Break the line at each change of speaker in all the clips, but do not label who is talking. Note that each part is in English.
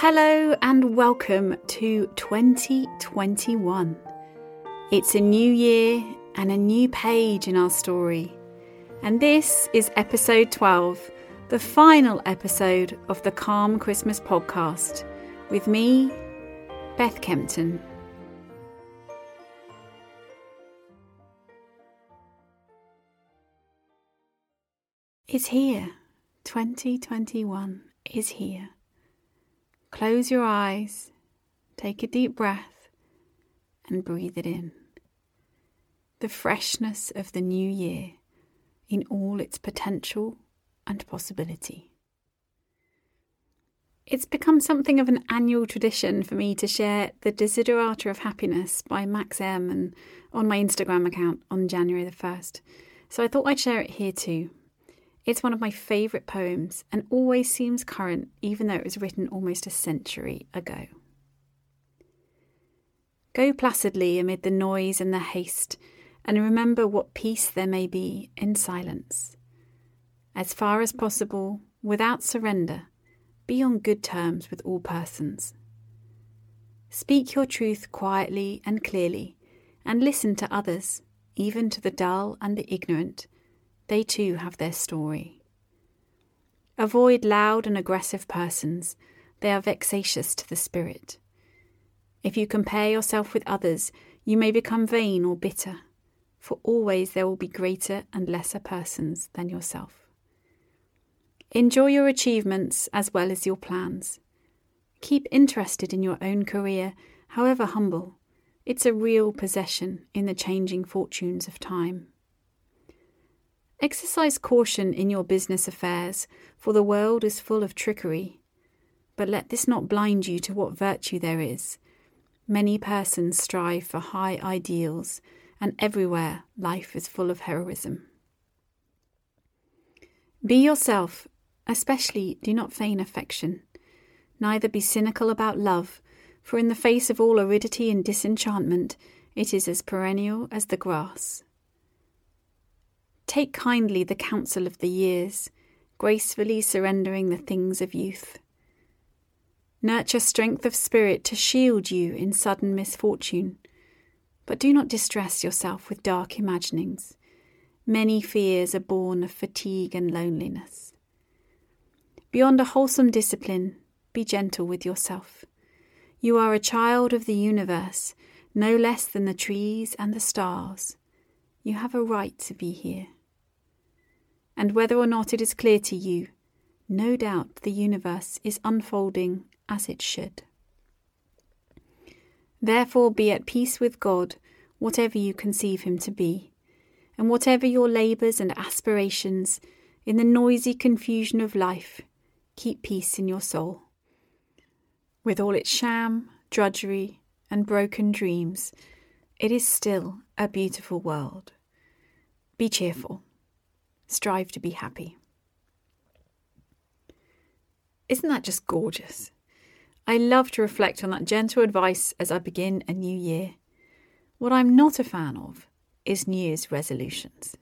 Hello and welcome to 2021. It's a new year and a new page in our story. And this is episode 12, the final episode of the Calm Christmas podcast with me, Beth Kempton. It's here. 2021 is here. Close your eyes, take a deep breath, and breathe it in. The freshness of the new year in all its potential and possibility. It's become something of an annual tradition for me to share The Desiderata of Happiness by Max Ehrmann on my Instagram account on January the 1st. So I thought I'd share it here too. It's one of my favourite poems and always seems current, even though it was written almost a century ago. Go placidly amid the noise and the haste, and remember what peace there may be in silence. As far as possible, without surrender, be on good terms with all persons. Speak your truth quietly and clearly, and listen to others, even to the dull and the ignorant they too have their story. Avoid loud and aggressive persons, they are vexatious to the spirit. If you compare yourself with others, you may become vain or bitter, for always there will be greater and lesser persons than yourself. Enjoy your achievements as well as your plans. Keep interested in your own career, however humble. It's a real possession in the changing fortunes of time. Exercise caution in your business affairs, for the world is full of trickery. But let this not blind you to what virtue there is. Many persons strive for high ideals, and everywhere life is full of heroism. Be yourself, especially do not feign affection. Neither be cynical about love, for in the face of all aridity and disenchantment, it is as perennial as the grass. Take kindly the counsel of the years, gracefully surrendering the things of youth. Nurture strength of spirit to shield you in sudden misfortune, but do not distress yourself with dark imaginings. Many fears are born of fatigue and loneliness. Beyond a wholesome discipline, be gentle with yourself. You are a child of the universe, no less than the trees and the stars. You have a right to be here and whether or not it is clear to you, no doubt the universe is unfolding as it should. Therefore, be at peace with God, whatever you conceive Him to be, and whatever your labours and aspirations, in the noisy confusion of life, keep peace in your soul. With all its sham, drudgery, and broken dreams, it is still a beautiful world. Be cheerful. Strive to be happy. Isn't that just gorgeous? I love to reflect on that gentle advice as I begin a new year. What I'm not a fan of is New Year's resolutions.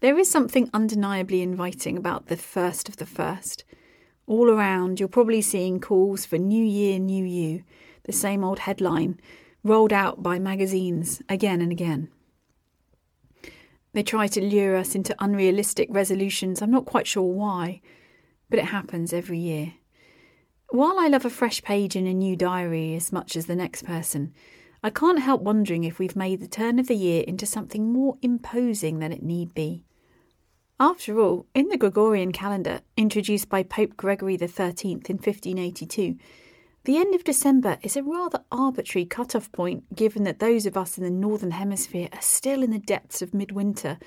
There is something undeniably inviting about the first of the first. All around, you're probably seeing calls for New Year, New You, the same old headline, rolled out by magazines again and again. They try to lure us into unrealistic resolutions. I'm not quite sure why, but it happens every year. While I love a fresh page in a new diary as much as the next person, I can't help wondering if we've made the turn of the year into something more imposing than it need be. After all, in the Gregorian calendar, introduced by Pope Gregory XIII in 1582, the end of December is a rather arbitrary cut-off point given that those of us in the Northern Hemisphere are still in the depths of midwinter,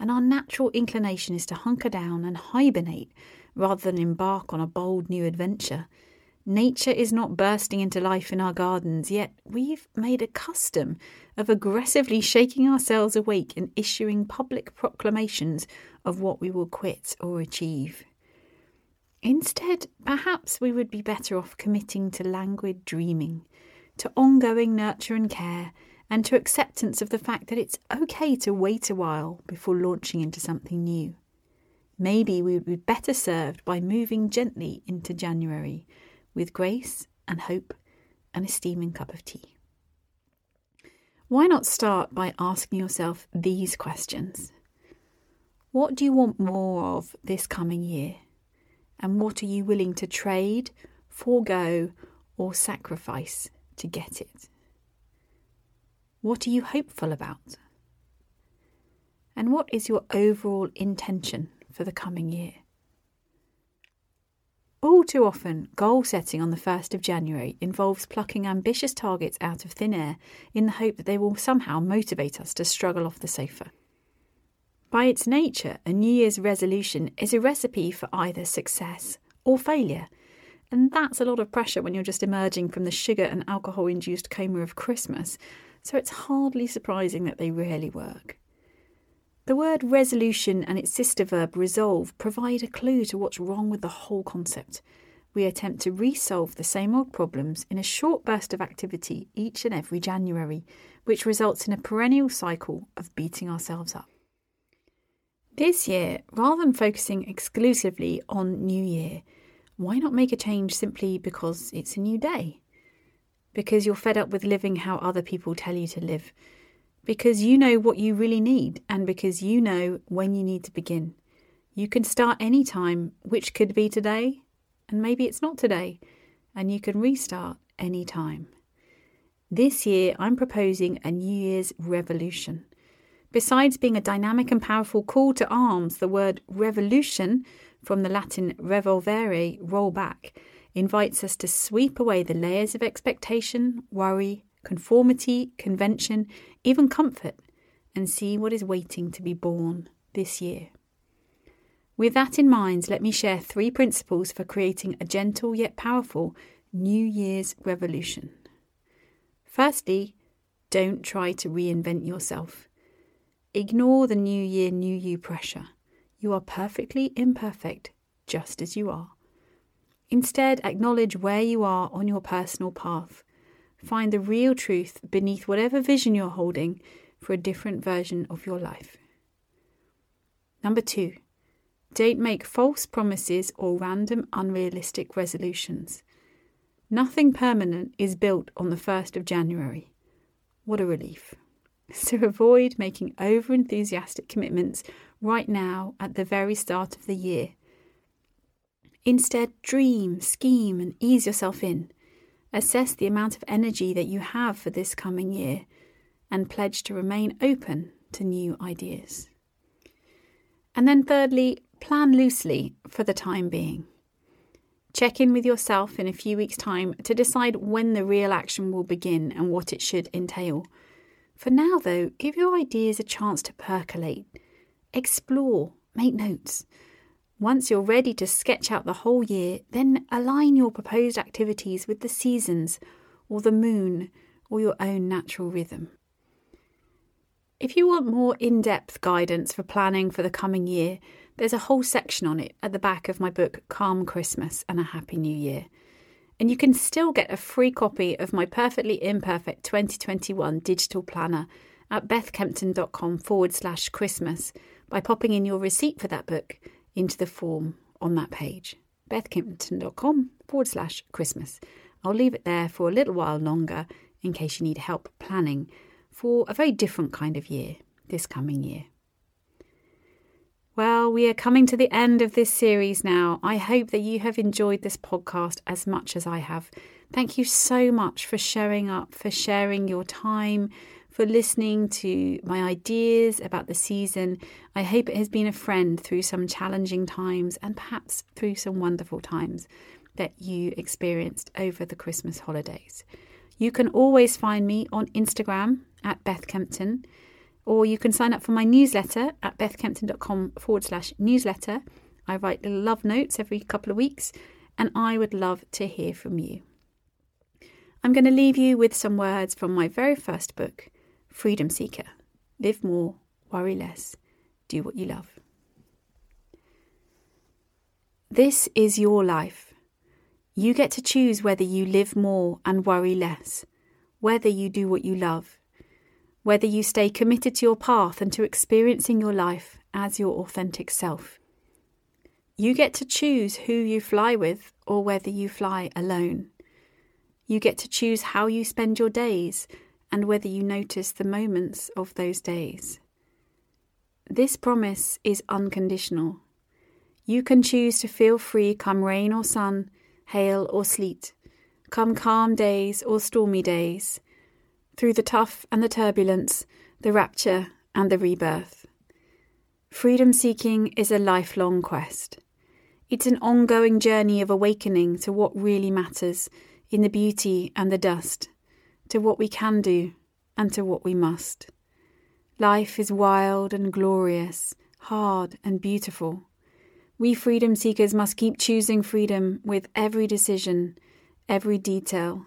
and our natural inclination is to hunker down and hibernate rather than embark on a bold new adventure. Nature is not bursting into life in our gardens, yet we've made a custom of aggressively shaking ourselves awake and issuing public proclamations of what we will quit or achieve. Instead, perhaps we would be better off committing to languid dreaming, to ongoing nurture and care, and to acceptance of the fact that it's okay to wait a while before launching into something new. Maybe we would be better served by moving gently into January, with grace and hope and a steaming cup of tea. Why not start by asking yourself these questions? What do you want more of this coming year? And what are you willing to trade, forego, or sacrifice to get it? What are you hopeful about? And what is your overall intention for the coming year? All too often, goal setting on the 1st of January involves plucking ambitious targets out of thin air in the hope that they will somehow motivate us to struggle off the sofa. By its nature, a New Year's resolution is a recipe for either success or failure. And that's a lot of pressure when you're just emerging from the sugar and alcohol induced coma of Christmas, so it's hardly surprising that they rarely work. The word resolution and its sister verb resolve provide a clue to what's wrong with the whole concept. We attempt to resolve the same old problems in a short burst of activity each and every January, which results in a perennial cycle of beating ourselves up. This year, rather than focusing exclusively on New Year, why not make a change simply because it's a new day? Because you're fed up with living how other people tell you to live because you know what you really need and because you know when you need to begin. You can start any time, which could be today, and maybe it's not today, and you can restart any time. This year, I'm proposing a New Year's revolution. Besides being a dynamic and powerful call to arms, the word revolution, from the Latin revolvere, roll back, invites us to sweep away the layers of expectation, worry, conformity, convention, even comfort, and see what is waiting to be born this year. With that in mind, let me share three principles for creating a gentle yet powerful New Year's revolution. Firstly, don't try to reinvent yourself. Ignore the New Year, New You pressure. You are perfectly imperfect just as you are. Instead, acknowledge where you are on your personal path Find the real truth beneath whatever vision you're holding for a different version of your life. Number two, don't make false promises or random unrealistic resolutions. Nothing permanent is built on the 1st of January. What a relief. So avoid making over enthusiastic commitments right now at the very start of the year. Instead, dream, scheme, and ease yourself in. Assess the amount of energy that you have for this coming year and pledge to remain open to new ideas. And then, thirdly, plan loosely for the time being. Check in with yourself in a few weeks' time to decide when the real action will begin and what it should entail. For now, though, give your ideas a chance to percolate, explore, make notes. Once you're ready to sketch out the whole year, then align your proposed activities with the seasons or the moon or your own natural rhythm. If you want more in depth guidance for planning for the coming year, there's a whole section on it at the back of my book, Calm Christmas and a Happy New Year. And you can still get a free copy of my Perfectly Imperfect 2021 digital planner at bethkempton.com forward slash Christmas by popping in your receipt for that book into the form on that page bethkempton.com forward slash Christmas. I'll leave it there for a little while longer in case you need help planning for a very different kind of year this coming year. Well, we are coming to the end of this series now. I hope that you have enjoyed this podcast as much as I have. Thank you so much for showing up, for sharing your time, for listening to my ideas about the season. I hope it has been a friend through some challenging times and perhaps through some wonderful times that you experienced over the Christmas holidays. You can always find me on Instagram at Beth Kempton, or you can sign up for my newsletter at bethkempton.com forward slash newsletter. I write love notes every couple of weeks, and I would love to hear from you. I'm going to leave you with some words from my very first book, Freedom Seeker. Live more, worry less, do what you love. This is your life. You get to choose whether you live more and worry less, whether you do what you love, whether you stay committed to your path and to experiencing your life as your authentic self. You get to choose who you fly with or whether you fly alone. You get to choose how you spend your days and whether you notice the moments of those days. This promise is unconditional. You can choose to feel free come rain or sun, hail or sleet, come calm days or stormy days, through the tough and the turbulence, the rapture and the rebirth. Freedom seeking is a lifelong quest. It's an ongoing journey of awakening to what really matters in the beauty and the dust, to what we can do and to what we must. Life is wild and glorious, hard and beautiful. We freedom seekers must keep choosing freedom with every decision, every detail,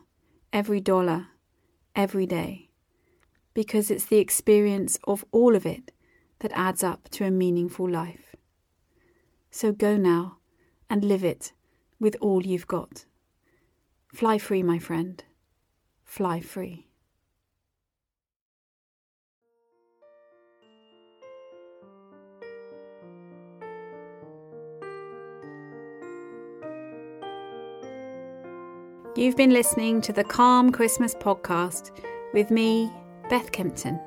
every dollar, every day. Because it's the experience of all of it that adds up to a meaningful life. So go now and live it with all you've got. Fly free, my friend. Fly free. You've been listening to the Calm Christmas podcast with me, Beth Kempton.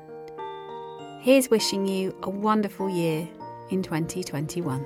Here's wishing you a wonderful year in 2021.